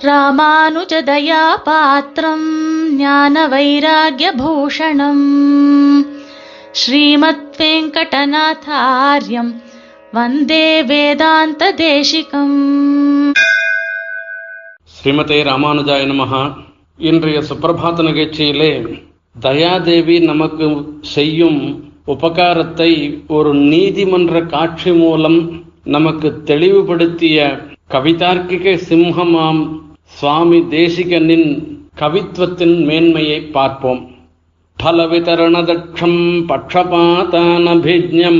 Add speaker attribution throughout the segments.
Speaker 1: ராமானுஜதயா பாத்திரம் ஞான வைராகியபூஷணம் ஸ்ரீமத் வெங்கடநாதாரியம் வந்தே வேதாந்த தேசிகம்
Speaker 2: ஸ்ரீமதே ராமானுஜாய நமஹா இன்றைய சுப்பிரபாத நிகழ்ச்சியிலே தயாதேவி நமக்கு செய்யும் உபகாரத்தை ஒரு நீதிமன்ற காட்சி மூலம் நமக்கு தெளிவுபடுத்திய கவிதார்க்கிக சிம்ஹமாம் சுவாமி தேசிகனின் கவித்துவத்தின் மேன்மையை பார்ப்போம் फलवितरणदक्षम् पक्षपातानभिज्ञम्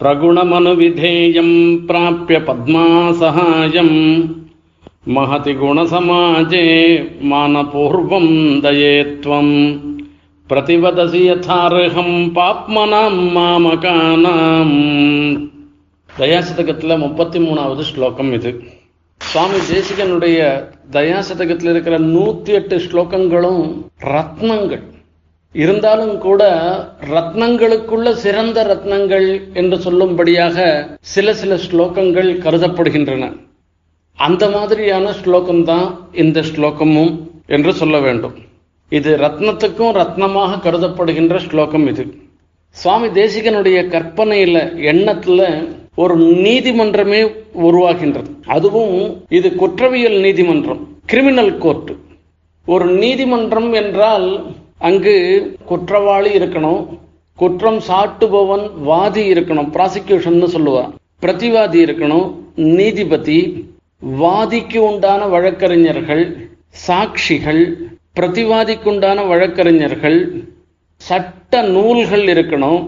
Speaker 2: प्रगुणमनुविधेयम् प्राप्य पद्मासहायम् महति गुणसमाजे मानपूर्वम् दये त्वम् प्रतिवदसि यथार्हम् பாப்மனாம் மாமகானாம் தயாசதகத்தில் முப்பத்தி மூணாவது ஸ்லோகம் இது சுவாமி தேசிகனுடைய தயாசதகத்தில் இருக்கிற நூத்தி எட்டு ஸ்லோகங்களும் ரத்னங்கள். இருந்தாலும் கூட ரத்னங்களுக்குள்ள சிறந்த ரத்னங்கள் என்று சொல்லும்படியாக சில சில ஸ்லோகங்கள் கருதப்படுகின்றன. அந்த மாதிரியான ஸ்லோகம் தான் இந்த ஸ்லோகமும் என்று சொல்ல வேண்டும். இது ரத்னத்துக்கும் ரத்னமாக கருதப்படுகின்ற ஸ்லோகம் இது. சுவாமி தேசிகனுடைய கற்பனையில எண்ணத்துல ஒரு நீதிமன்றமே உருவாகின்றது. அதுவும் இது குற்றவியல் நீதிமன்றம் கிரிமினல் கோர்ட் ஒரு நீதிமன்றம் என்றால் அங்கு குற்றவாளி இருக்கணும் குற்றம் சாட்டுபவன் வாதி இருக்கணும் ப்ராசிக்யூஷன் சொல்லுவா பிரதிவாதி இருக்கணும் நீதிபதி வாதிக்கு உண்டான வழக்கறிஞர்கள் சாட்சிகள் பிரதிவாதிக்கு உண்டான வழக்கறிஞர்கள் சட்ட நூல்கள் இருக்கணும்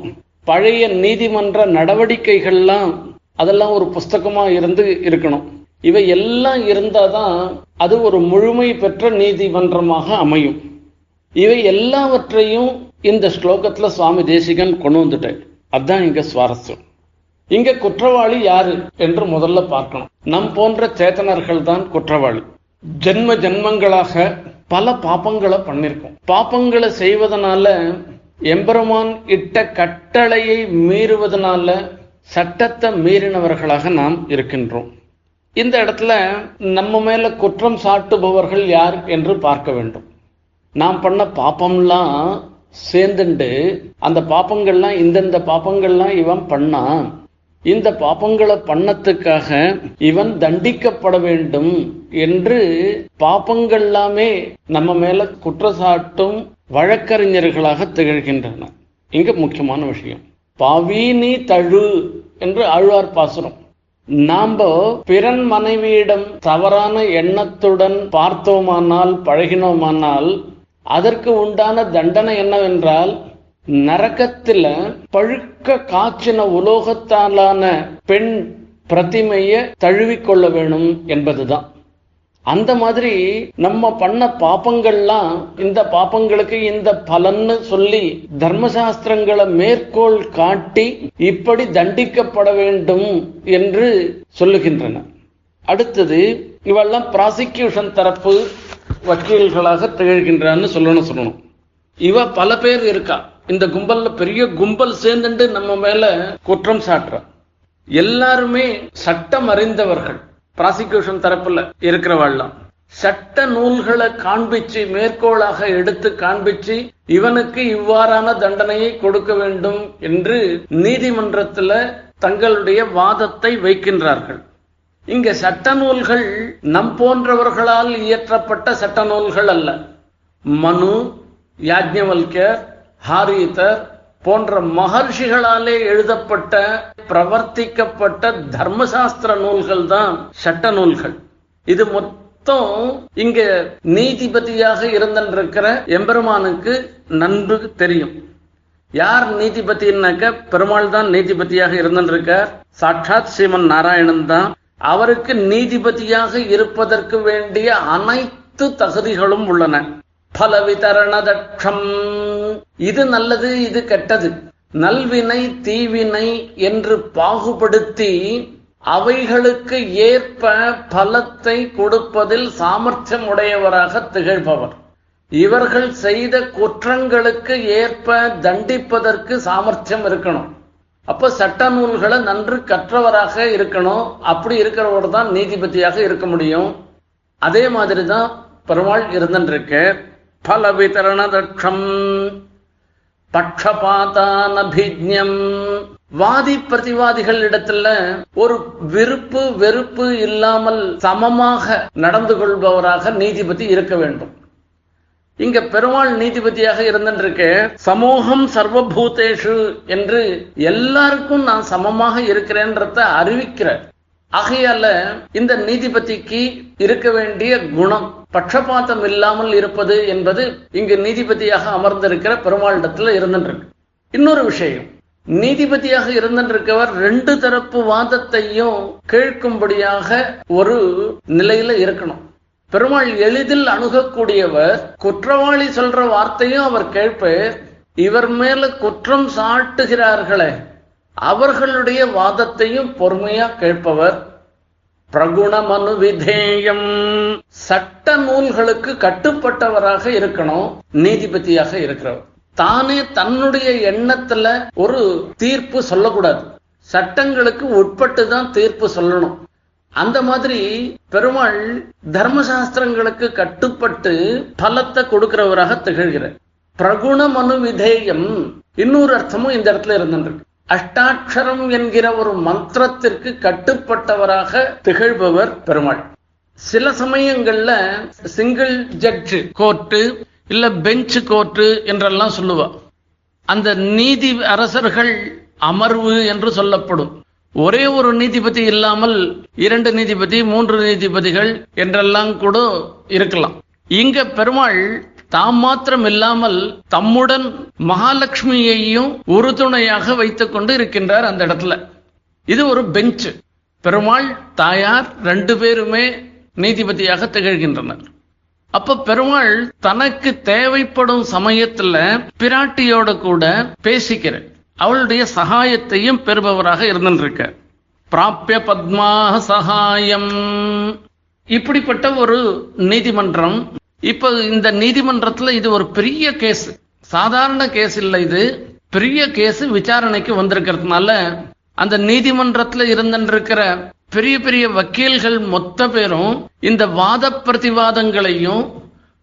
Speaker 2: பழைய நீதிமன்ற நடவடிக்கைகள்லாம் அதெல்லாம் ஒரு புஸ்தகமா இருந்து இருக்கணும். இவை எல்லாம் இருந்தாதான் அது ஒரு முழுமை பெற்ற நீதிமன்றமாக அமையும். இவை எல்லாவற்றையும் இந்த ஸ்லோகத்துல சுவாமி தேசிகன் கொண்டு வந்துட்டார். அதுதான் இங்க சுவாரஸ்யம். இங்க குற்றவாளி யாரு என்று முதல்ல பார்க்கணும். நம் போன்ற சேத்தனர்கள் தான் குற்றவாளி. ஜென்ம ஜென்மங்களாக பல பாப்பங்களை பண்ணிருக்கோம். பாப்பங்களை செய்வதனால எம்பெருமான் இட்ட கட்டளையை மீறுவதனால சட்டத்தை மீறினவர்களாக நாம் இருக்கின்றோம். இந்த இடத்துல நம்ம மேல குற்றம் சாட்டுபவர்கள் யார் என்று பார்க்க வேண்டும். நாம் பண்ண பாப்பம்லாம் சேர்ந்துண்டு அந்த பாப்பங்கள்லாம் இந்தந்த பாப்பங்கள்லாம் இவன் பண்ணான் இந்த பாப்பங்களை பண்ணத்துக்காக இவன் தண்டிக்கப்பட வேண்டும் என்று பாப்பங்கள்லாமே நம்ம மேல குற்றச்சாட்டும் வழக்கறிஞர்களாக திகழ்கின்றன. இங்க முக்கியமான விஷயம். பவினி தழு என்று ஆழ்வார் பாசுரம். நாம பிறன் மனைவியிடம் தவறான எண்ணத்துடன் பார்த்தோமானால் பழகினோமானால் அதற்கு உண்டான தண்டனை என்னவென்றால் நரக்கத்தில் பழுக்க காய்ச்சின உலோகத்தாலான பெண் பிரதிமையை தழுவிக்கொள்ள வேணும் என்பதுதான். அந்த மாதிரி நம்ம பண்ண பாப்பங்கள்லாம் இந்த பாப்பங்களுக்கு இந்த பலன்னு சொல்லி தர்மசாஸ்திரங்களை மேற்கோள் காட்டி இப்படி தண்டிக்கப்பட வேண்டும் என்று சொல்லுகின்றன. அடுத்தது இவெல்லாம் ப்ராசிக்யூஷன் தரப்பு வக்கீல்களாக திகழ்கின்றான்னு சொல்லணும் சொல்லணும். இவ பல பேர் இருக்கா? இந்த கும்பல்ல பெரிய கும்பல் சேர்ந்துட்டு நம்ம மேல குற்றம் சாட்டுற. எல்லாருமே சட்டம் அறிந்தவர்கள். ப்ராசிக்யூஷன் தரப்புல இருக்கிறவாள்லாம் சட்ட நூல்களை காண்பிச்சு மேற்கோளாக எடுத்து காண்பிச்சு இவனுக்கு இவ்வாறான தண்டனையை கொடுக்க வேண்டும் என்று நீதிமன்றத்துல தங்களுடைய வாதத்தை வைக்கின்றார்கள். இங்க சட்ட நூல்கள் நம் போன்றவர்களால் இயற்றப்பட்ட சட்ட நூல்கள் அல்ல. மனு யாஜ்ஞவல்கர் ஹாரீதர் போன்ற மகர்ஷிகளாலே எழுதப்பட்ட பிரவர்த்திக்கப்பட்ட தர்மசாஸ்திர நூல்கள் தான் சட்ட நூல்கள். இது மொத்தம் இங்க நீதிபதியாக இருந்திருக்கிற எம்பெருமானுக்கு நன்கு தெரியும். யார் நீதிபதினாக்க பெருமாள் தான் நீதிபதியாக இருந்திருக்கார். சாட்சாத் ஸ்ரீமன் நாராயணன் தான். அவருக்கு நீதிபதியாக இருப்பதற்கு வேண்டிய அனைத்து தகுதிகளும் உள்ளன. பல விதரணதட்சம். இது நல்லது இது கெட்டது. நல்வினை தீவினை என்று பாகுபடுத்தி அவைகளுக்கு ஏற்ப பலத்தை கொடுப்பதில் சாமர்த்தியம் உடையவராக திகழ்பவர். இவர்கள் செய்த குற்றங்களுக்கு ஏற்ப தண்டிப்பதற்கு சாமர்த்தியம் இருக்கணும். அப்ப சட்ட நூல்களை நன்று கற்றவராக இருக்கணும். அப்படி இருக்கிறவர் தான் நீதிபதியாக இருக்க முடியும். அதே மாதிரி தான் பெருமாள் இருந்துருக்கு பல விதரண தட்சம் வாதி பிரதிவாதிகள் இடத்துல ஒரு விருப்பு வெறுப்பு இல்லாமல் சமமாக நடந்து கொள்பவராக நீதிபதி இருக்க வேண்டும். இங்க பெருமாள் நீதிபதியாக இருந்திருக்கு சமூகம் சர்வபூதேஷு என்று எல்லாருக்கும் நான் சமமாக இருக்கிறேன்றத அறிவிக்கிறார் ஆகையால இந்த நீதிபதிக்கு இருக்க வேண்டிய குணம் பட்சபாத்தம் இல்லாமல் இருப்பது என்பது இங்கு நீதிபதியாக அமர்ந்திருக்கிற பெருமாளிடத்துல இருந்துருக்கு இன்னொரு விஷயம் நீதிபதியாக இருந்திருக்கவர் ரெண்டு தரப்பு வாதத்தையும் கேட்கும்படியாக ஒரு நிலையில இருக்கணும். பெருமாள் எளிதில் அணுகக்கூடியவர் குற்றவாளி சொல்ற வார்த்தையும் அவர் கேட்பார் இவர் மேல குற்றம் சாட்டுகிறார்களே அவர்களுடைய வாதத்தையும் பொறுமையா கேட்பவர் பிரகுணமனு விதேயம் சட்ட நூல்களுக்கு கட்டுப்பட்டவராக இருக்கணும் நீதிபதியாக இருக்கிறவர். தானே தன்னுடைய எண்ணத்துல ஒரு தீர்ப்பு சொல்லக்கூடாது. சட்டங்களுக்கு உட்பட்டு தான் தீர்ப்பு சொல்லணும். அந்த மாதிரி பெருமாள் தர்மசாஸ்திரங்களுக்கு கட்டுப்பட்டு பலத்தை கொடுக்கிறவராக திகழ்கிறார். பிரகுண மனு விதேயம் இன்னொரு அர்த்தமும் இந்த இடத்துல இருந்துருக்கு அஷ்டாட்சரம் என்கிற ஒரு மந்திரத்திற்கு கட்டுப்பட்டவராக திகழ்பவர் பெருமாள். சில சமயங்கள்ல சிங்கிள் ஜட்ஜு கோர்ட்டு இல்ல பெஞ்ச் கோர்ட்டு என்றெல்லாம் சொல்லுவா. அந்த நீதி அரசர்கள் அமர்வு என்று சொல்லப்படும். ஒரே ஒரு நீதிபதி இல்லாமல் இரண்டு நீதிபதி மூன்று நீதிபதிகள் என்றெல்லாம் கூட இருக்கலாம். இங்க பெருமாள் தாம் மாத்திரம் இல்லாமல் தம்முடன் மகாலட்சுமியையும் உறுதுணையாக வைத்துக் கொண்டு இருக்கின்றார் அந்த இடத்துல. இது ஒரு பெஞ்ச் பெருமாள் தாயார் ரெண்டு பேருமே நீதிபதியாக திகழ்கின்றனர். அப்ப பெருமாள் தனக்கு தேவைப்படும் சமயத்துல பிராட்டியோட கூட பேசிக்கிற அவளுடைய சகாயத்தையும் பெறுபவராக இருந்திருக்க பிராப்பிய பத்மா சகாயம். இப்படிப்பட்ட ஒரு நீதிமன்றம் இப்ப இந்த நீதிமன்றத்துல இது ஒரு பெரிய கேஸ் சாதாரண கேஸ் இல்லை இது. பெரிய கேஸ் விசாரணைக்கு வந்திருக்கிறதுனால அந்த நீதிமன்றத்துல இருந்திருக்கிற பெரிய பெரிய வக்கீல்கள் மொத்த பேரும் இந்த வாத பிரதிவாதங்களையும்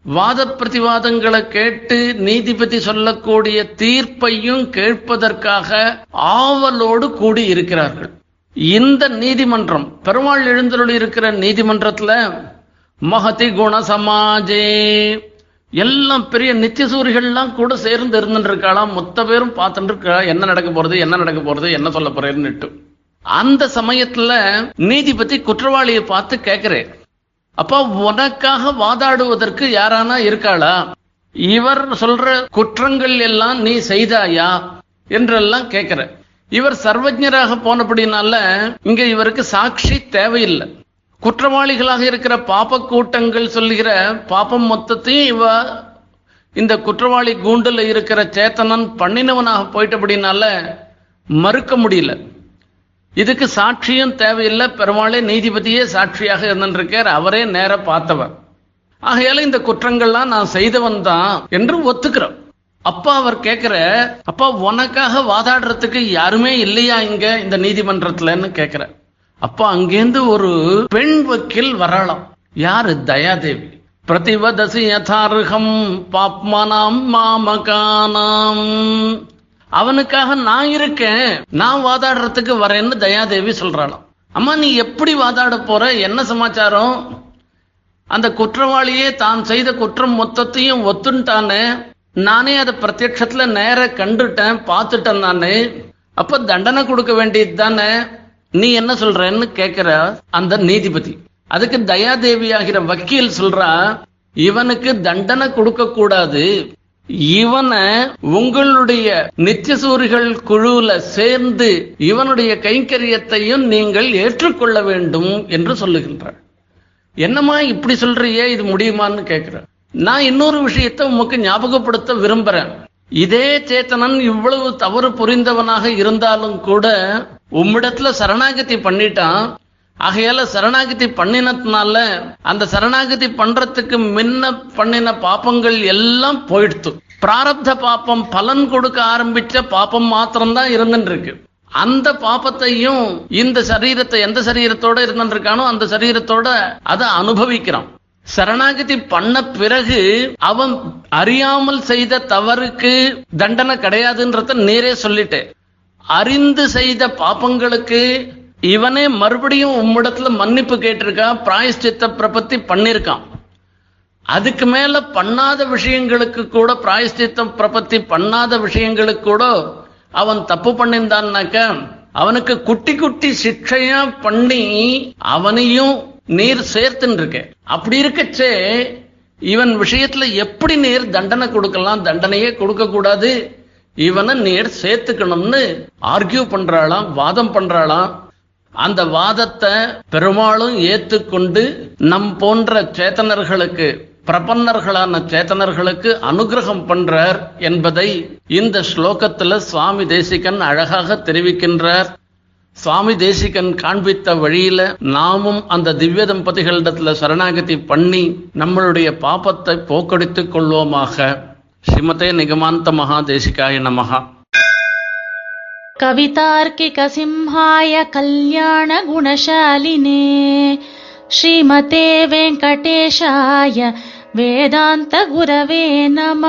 Speaker 2: வாத பிரதிவாதங்களை கேட்டு நீதிபதி சொல்லக்கூடிய தீர்ப்பையும் கேட்பதற்காக ஆவலோடு கூடி இருக்கிறார்கள். இந்த நீதிமன்றம் பெருமாள் எழுந்தருளி இருக்கிற நீதிமன்றத்துல மகதி குண சமாஜே. எல்லாம் பெரிய நித்தியசூரிகள்லாம் கூட சேர்ந்து இருந்துருக்காளாம் மொத்த பேரும் பார்த்துட்டு இருக்கா என்ன நடக்க போறது என்ன நடக்க போறது என்ன சொல்ல போறேன்னுட்டு. அந்த சமயத்துல நீதிபதி குற்றவாளியை பார்த்து கேட்கிறேன் அப்பா உனக்காக வாதாடுவதற்கு யாரானா இருக்காளா? இவர் சொல்ற குற்றங்கள் எல்லாம் நீ செய்தாயா? என்றெல்லாம் கேட்கிற இவர் சர்வஜராக போனபடினால இங்க இவருக்கு சாட்சி தேவையில்லை. குற்றவாளிகளாக இருக்கிற பாப்ப கூட்டங்கள் சொல்லுகிற பாப்பம் மொத்தத்தையும் இவ இந்த குற்றவாளி கூண்டில் இருக்கிற சேத்தனன் பண்ணினவனாக போயிட்டபடினால மறுக்க முடியல. இதுக்கு சாட்சியும் தேவையில்லை. பெருமாளே நீதிபதியே சாட்சியாக இருந்துருக்கார். அவரே நேர பார்த்தவர். ஆகையால இந்த குற்றங்கள்லாம் நான் செய்தவன் தான் என்று ஒத்துக்கிறோம். அப்பா அவர் கேட்கிற அப்பா உனக்காக வாதாடுறதுக்கு யாருமே இல்லையா இங்க இந்த நீதிமன்றத்துலன்னு கேட்கிற அப்ப அங்கேருந்து ஒரு பெண் வக்கீல் வரலாம். யாரு? தயாதேவி. பிரதிவதசி யதார்ஹம் பாப்மனாம் மாமகானாம். அவனுக்காக நான் இருக்கேன். நான் வாதாடுறதுக்கு வரேன்னு தயாதேவி சொல்றாளாம். அம்மா நீ எப்படி வாதாட போற? என்ன சமாச்சாரம்? அந்த குற்றவாளியே தான் செய்த குற்றம் மொத்தத்தையும் ஒத்துன்ட்டானே நானே அதை பிரத்யட்சத்துல நேர கண்டுட்டேன் பார்த்துட்டேன் நானு. அப்ப தண்டனை கொடுக்க வேண்டியது தானே நீ என்ன சொல்றன்னு கேக்குற அந்த நீதிபதி. அதுக்கு தயாதேவி ஆகிற வக்கீல் சொல்றா இவனுக்கு தண்டனை கொடுக்க கூடாது. இவனை உங்களுடைய நித்தியசூரிகள் குழுல சேர்ந்து இவனுடைய கைங்கரியத்தையும் நீங்கள் ஏற்றுக்கொள்ள வேண்டும் என்று சொல்லுகின்றார். என்னம்மா இப்படி சொல்றியே இது முடியுமான்னு கேட்கிற நான் இன்னொரு விஷயத்தை உமக்கு ஞாபகப்படுத்த விரும்புறேன். இதே சேத்தனன் இவ்வளவு தவறு புரிந்தவனாக இருந்தாலும் கூட உம்மிடத்துல சரணாகதி பண்ணிட்டான். ஆகையால சரணாகதி பண்ணினதுனால அந்த சரணாகதி பண்றதுக்கு முன்ன பண்ணின பாப்பங்கள் எல்லாம் போயிடுத்து. பிராரப்த பாப்பம் பலன் கொடுக்க ஆரம்பிச்ச பாப்பம் மாத்திரம்தான் இருந்துட்டு இருக்கு அந்த பாப்பத்தையும் இந்த சரீரத்தை எந்த சரீரத்தோட இருந்துருக்கானோ அந்த சரீரத்தோட அதை அனுபவிக்கிறான். சரணாகதி பண்ண பிறகு அவன் அறியாமல் செய்த தவறுக்கு தண்டனை கிடையாதுன்றத நேரே சொல்லிட்டேன். அறிந்து செய்த பாப்பங்களுக்கு இவனே மறுபடியும் உம்மிடத்துல மன்னிப்பு கேட்டிருக்கான் பிராயஷ்சித்த பிரபத்தி பண்ணிருக்கான். அதுக்கு மேல பண்ணாத விஷயங்களுக்கு கூட பிராயஷ்சித்தம் பிரபத்தி பண்ணாத விஷயங்களுக்கு கூட அவன் தப்பு பண்ணியிருந்தான்னாக்க அவனுக்கு குட்டி குட்டி சிக்ஷையா பண்ணி அவனையும் நீர் சேர்த்துன்னு இருக்க அப்படி இருக்கச்சே இவன் விஷயத்துல எப்படி நீர் தண்டனை கொடுக்கலாம்? தண்டனையே கொடுக்க கூடாது இவனை நீர் சேர்த்துக்கணும்னு ஆர்கியூ பண்றாளாம் வாதம் பண்றாளாம். அந்த வாதத்தை பெரும்பாலும் ஏத்துக்கொண்டு நம் போன்ற சேத்தனர்களுக்கு பிரபன்னர்களான சேத்தனர்களுக்கு அனுகிரகம் பண்றார் என்பதை இந்த ஸ்லோகத்துல சுவாமி தேசிகன் அழகாக தெரிவிக்கின்றார். சுவாமி தேசிகன் காண்பித்த வழியில நாமும் அந்த திவ்ய தம்பதிகளிடத்துல சரணாகதி பண்ணி நம்மளுடைய பாப்பத்தை போக்கடித்துக் கொள்வோமாக. శ్రీమతే నిగమాంత మహాదేశికాయ నమ. కవితార్కిక
Speaker 1: సింహాయ కళ్యాణ గుణశాలినే శ్రీమతే వెంకటేశాయ వేదాంత గురవే నమ.